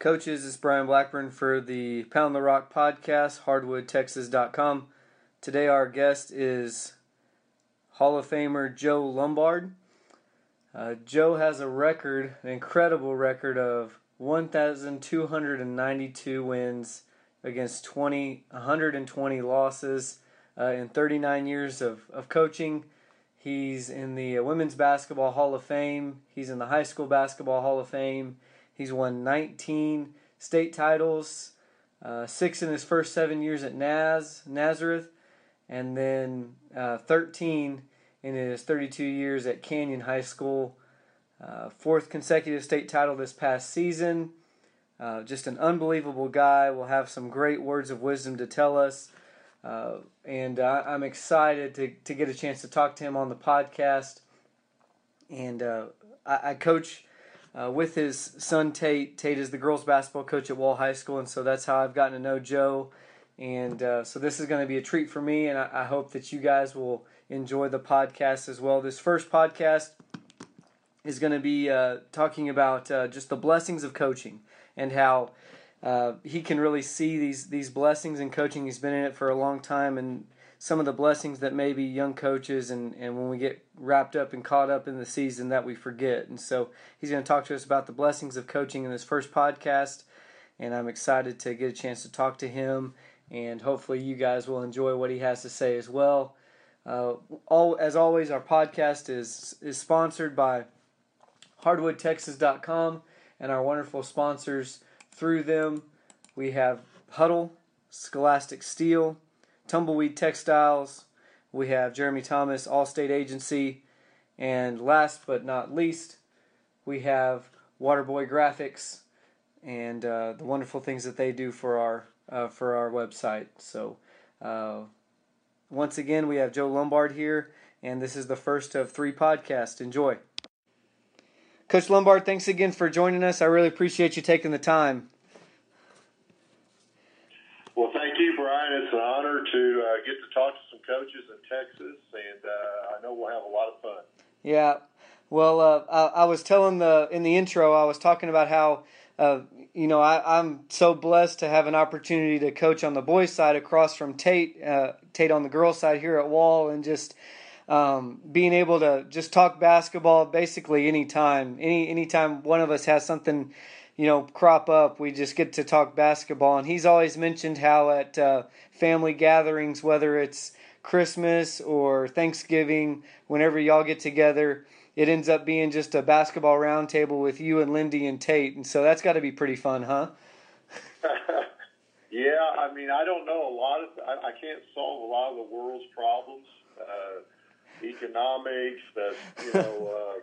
Coaches, it's Brian Blackburn for the Pound the Rock podcast, hardwoodtexas.com. Today, our guest is Hall of Famer Joe Lombard. Uh, Joe has a record, an incredible record of 1,292 wins against 20, 120 losses uh, in 39 years of, of coaching. He's in the Women's Basketball Hall of Fame. He's in the High School Basketball Hall of Fame. He's won 19 state titles, uh, six in his first seven years at Naz Nazareth, and then uh, 13 in his 32 years at Canyon High School. Uh, fourth consecutive state title this past season. Uh, just an unbelievable guy. Will have some great words of wisdom to tell us. Uh, and I'm excited to, to get a chance to talk to him on the podcast. And uh, I, I coach uh, with his son Tate. Tate is the girls basketball coach at Wall High School, and so that's how I've gotten to know Joe. And uh, so this is going to be a treat for me, and I, I, hope that you guys will enjoy the podcast as well. This first podcast is going to be uh, talking about uh, just the blessings of coaching and how uh, he can really see these these blessings in coaching. He's been in it for a long time, and some of the blessings that maybe young coaches and, and when we get wrapped up and caught up in the season that we forget. And so he's going to talk to us about the blessings of coaching in this first podcast. And I'm excited to get a chance to talk to him. And hopefully, you guys will enjoy what he has to say as well. Uh, all, as always, our podcast is, is sponsored by hardwoodtexas.com and our wonderful sponsors through them. We have Huddle, Scholastic Steel, Tumbleweed Textiles. We have Jeremy Thomas, Allstate Agency. And last but not least, we have Waterboy Graphics and uh, the wonderful things that they do for our uh, for our website. So, uh, once again, we have Joe Lombard here, and this is the first of three podcasts. Enjoy. Coach Lombard, thanks again for joining us. I really appreciate you taking the time. Brian. To uh, get to talk to some coaches in Texas, and uh, I know we'll have a lot of fun. Yeah. Well, uh, I, I, was telling the in the intro, I was talking about how uh, you know I, am so blessed to have an opportunity to coach on the boys' side across from Tate, uh, Tate on the girls' side here at Wall, and just. Um, being able to just talk basketball basically anytime, any anytime one of us has something you know, crop up, we just get to talk basketball. And he's always mentioned how at uh, family gatherings, whether it's Christmas or Thanksgiving, whenever y'all get together, it ends up being just a basketball roundtable with you and Lindy and Tate. And so that's got to be pretty fun, huh? yeah, I mean, I don't know a lot of, I, I can't solve a lot of the world's problems, uh, economics, that, you know, uh,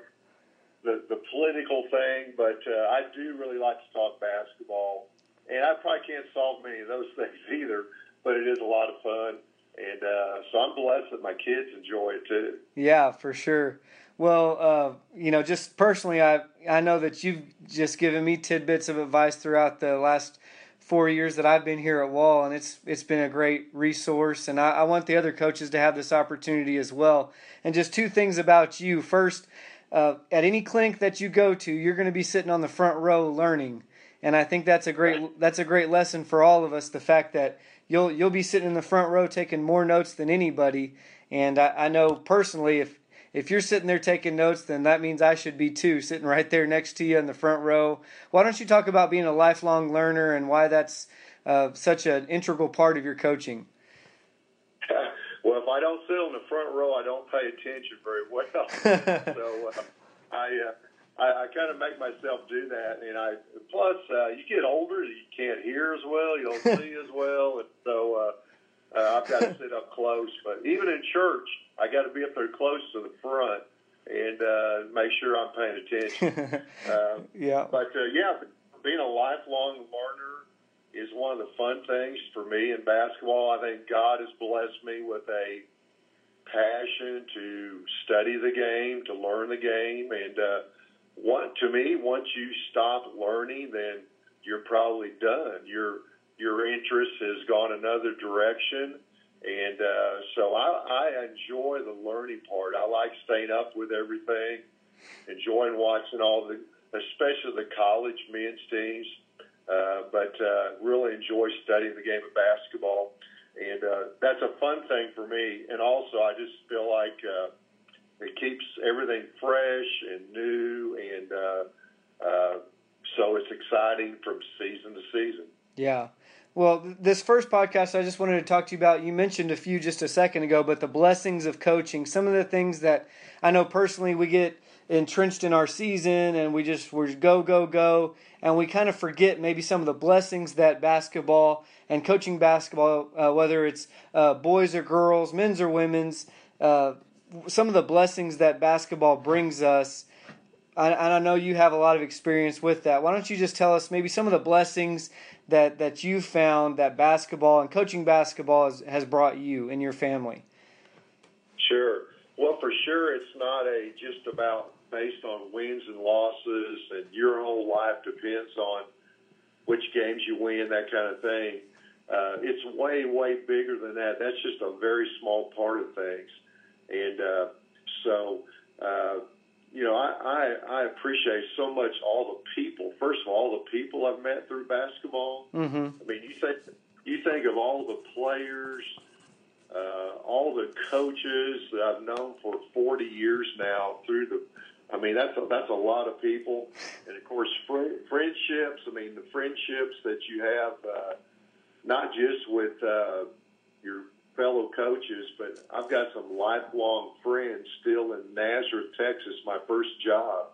the, the political thing, but uh, I do really like to talk basketball. And I probably can't solve many of those things either, but it is a lot of fun. And uh, so I'm blessed that my kids enjoy it too. Yeah, for sure. Well, uh, you know, just personally, I I know that you've just given me tidbits of advice throughout the last four years that I've been here at Wall, and it's it's been a great resource. And I, I want the other coaches to have this opportunity as well. And just two things about you. First, uh, at any clinic that you go to, you're going to be sitting on the front row learning, and I think that's a great that's a great lesson for all of us. The fact that you'll you'll be sitting in the front row taking more notes than anybody, and I, I know personally if if you're sitting there taking notes, then that means I should be too, sitting right there next to you in the front row. Why don't you talk about being a lifelong learner and why that's uh, such an integral part of your coaching? If I don't sit on the front row, I don't pay attention very well. so uh, I, uh, I I kind of make myself do that, and I plus uh, you get older, you can't hear as well, you don't see as well, and so uh, uh, I've got to sit up close. But even in church, I got to be up there close to the front and uh, make sure I'm paying attention. uh, yeah. But uh, yeah, being a lifelong learner is one of the fun things for me in basketball. I think God has blessed me with a passion to study the game, to learn the game, and uh, one, to me, once you stop learning, then you're probably done. Your your interest has gone another direction, and uh, so I, I enjoy the learning part. I like staying up with everything, enjoying watching all the, especially the college men's teams uh, but uh, really enjoy studying the game of basketball. And uh, that's a fun thing for me. And also, I just feel like uh, it keeps everything fresh and new, and uh, uh, so it's exciting from season to season. Yeah. Well, this first podcast, I just wanted to talk to you about. You mentioned a few just a second ago, but the blessings of coaching. Some of the things that I know personally we get entrenched in our season and we just we go go go. And we kind of forget maybe some of the blessings that basketball and coaching basketball uh, whether it's uh, boys or girls men's or women's uh, some of the blessings that basketball brings us. And I know you have a lot of experience with that. Why don't you just tell us maybe some of the blessings that that you found that basketball and coaching basketball has, has brought you and your family? Sure. Well for sure it's not a just about based on wins and losses, and your whole life depends on which games you win, that kind of thing. Uh, it's way, way bigger than that. That's just a very small part of things. And uh, so, uh, you know, I, I, I appreciate so much all the people. First of all, all the people I've met through basketball. Mm-hmm. I mean, you think you think of all the players, uh, all the coaches that I've known for 40 years now through the I mean, that's a, that's a lot of people, and of course, fr- friendships. I mean, the friendships that you have, uh, not just with uh, your fellow coaches, but I've got some lifelong friends still in Nazareth, Texas, my first job,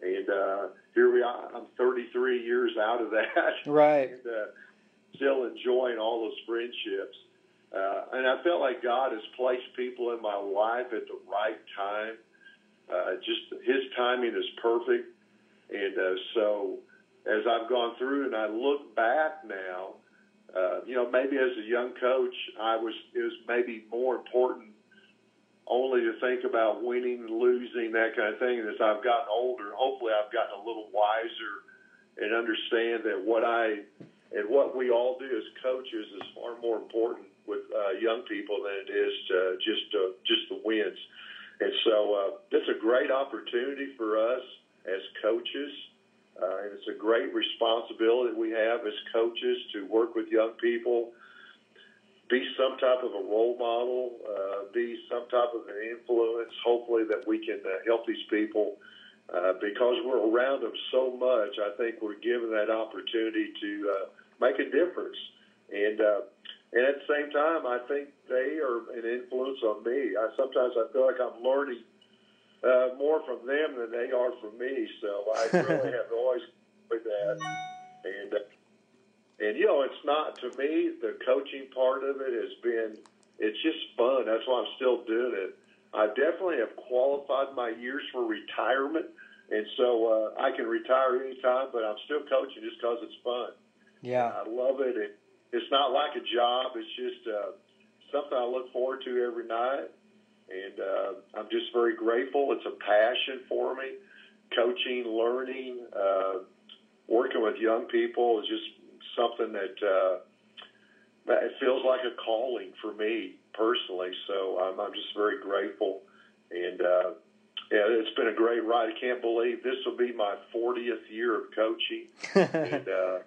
and uh, here we are. I'm 33 years out of that, right? And, uh, still enjoying all those friendships. Uh, and I felt like God has placed people in my life at the right time uh, just his timing is perfect. And uh, so as I've gone through and I look back now, uh, you know, maybe as a young coach, I was it was maybe more important only to think about winning losing that kind of thing. And as I've gotten older, hopefully I've gotten a little wiser and understand that what I and what we all do as coaches is far more important with uh, young people than it is to just uh, just the wins. And so uh, it's a great opportunity for us as coaches. Uh, and it's a great responsibility we have as coaches to work with young people, be some type of a role model, uh, be some type of an influence, hopefully, that we can uh, help these people. Uh, because we're around them so much, I think we're given that opportunity to uh, make a difference. And uh, and at the same time, I think they are an influence on me. I sometimes I feel like I'm learning uh, more from them than they are from me. So I really have always with that. And uh, and you know, it's not to me the coaching part of it has been. It's just fun. That's why I'm still doing it. I definitely have qualified my years for retirement, and so uh, I can retire anytime. But I'm still coaching just because it's fun. Yeah, I love it. it it's not like a job. It's just uh, something I look forward to every night, and uh, I'm just very grateful. It's a passion for me. Coaching, learning, uh, working with young people is just something that uh, it feels like a calling for me personally. So I'm, I'm just very grateful, and uh, yeah, it's been a great ride. I can't believe this will be my 40th year of coaching, and. Uh,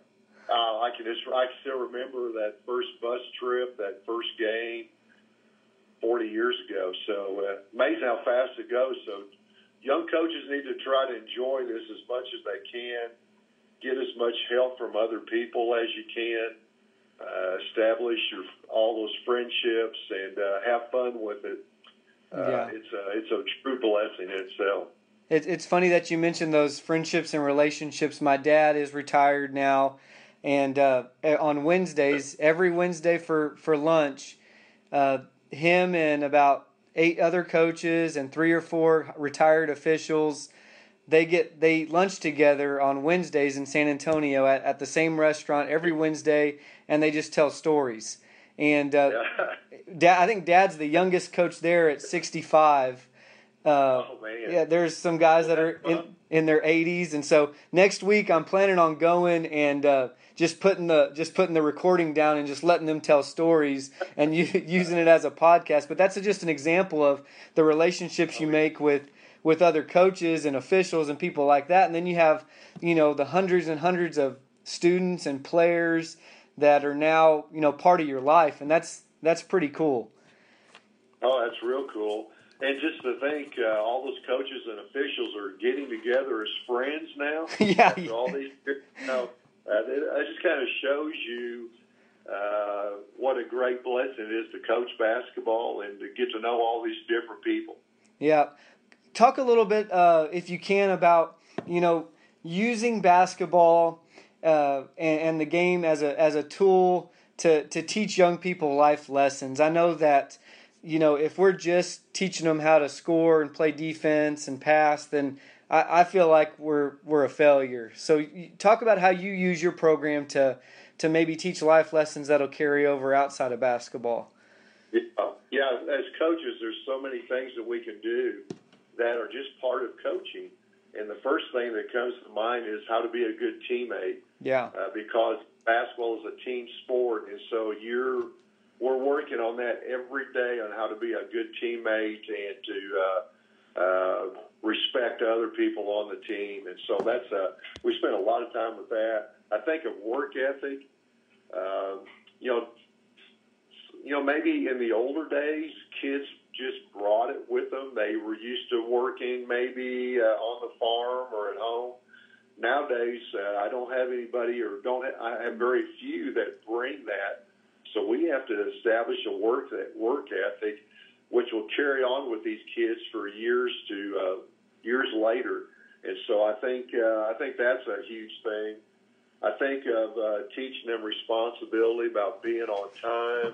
uh, I can just I still remember that first bus trip, that first game, 40 years ago. So uh, amazing how fast it goes. So young coaches need to try to enjoy this as much as they can. Get as much help from other people as you can. Uh, establish your all those friendships and uh, have fun with it. Uh, yeah. It's a it's a true blessing in itself. It, it's funny that you mentioned those friendships and relationships. My dad is retired now and uh, on Wednesdays, every Wednesday for for lunch, uh, him and about eight other coaches and three or four retired officials, they get they eat lunch together on Wednesdays in San Antonio at, at the same restaurant every Wednesday, and they just tell stories. And uh, Dad, I think Dad's the youngest coach there at 65. Uh, oh, yeah, there's some guys that are in, in their 80s, and so next week I'm planning on going and uh, just putting the just putting the recording down and just letting them tell stories and using it as a podcast. But that's just an example of the relationships you make with with other coaches and officials and people like that. And then you have you know the hundreds and hundreds of students and players that are now you know part of your life, and that's that's pretty cool. Oh, that's real cool. And just to think, uh, all those coaches and officials are getting together as friends now. yeah. All these, you know, uh, just kind of shows you uh, what a great blessing it is to coach basketball and to get to know all these different people. Yeah. Talk a little bit, uh, if you can, about you know using basketball uh, and, and the game as a as a tool to to teach young people life lessons. I know that you know if we're just teaching them how to score and play defense and pass, then I, I feel like we're we're a failure. So talk about how you use your program to to maybe teach life lessons that'll carry over outside of basketball. Yeah, yeah. As coaches, there's so many things that we can do that are just part of coaching. And the first thing that comes to mind is how to be a good teammate. Yeah. Uh, because basketball is a team sport, and so you're we're working on that every day on how to be a good teammate and to uh, uh, respect other people on the team. And so that's a we spend a lot of time with that. I think of work ethic. Uh, you know, you know, maybe in the older days, kids just brought it with them. They were used to working maybe uh, on the farm or at home. Nowadays, uh, I don't have anybody or don't have, I have very few that bring that. So we have to establish a work that work ethic, which will carry on with these kids for years to uh, years later. And so I think uh, I think that's a huge thing. I think of uh, teaching them responsibility about being on time,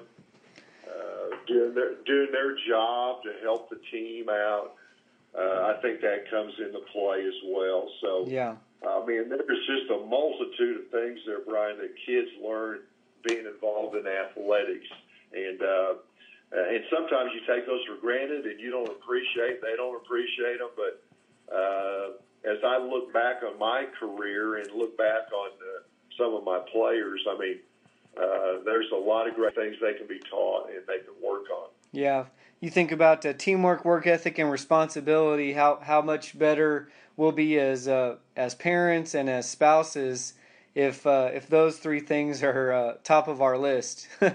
uh, doing their doing their job to help the team out. Uh, I think that comes into play as well. So yeah, I mean, there's just a multitude of things there, Brian, that kids learn being involved in athletics, and uh, and sometimes you take those for granted and you don't appreciate. They don't appreciate them, but uh, as I look back on my career and look back on uh, some of my players, I mean, uh, there's a lot of great things they can be taught and they can work on. Yeah, you think about uh, teamwork, work ethic, and responsibility. How how much better we'll be as uh, as parents and as spouses if uh, if those three things are uh, top of our list. yeah.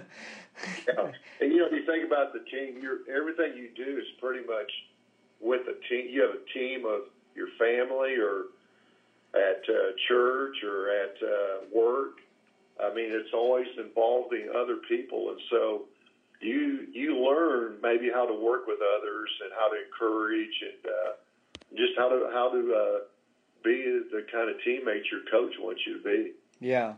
And you know, if you think about the team, you're, everything you do is pretty much with a team. You have a team of your family or at uh, church or at uh, work. I mean, it's always involving other people, and so you you learn maybe how to work with others and how to encourage and uh, just how to how to uh, be the kind of teammate your coach wants you to be. Yeah,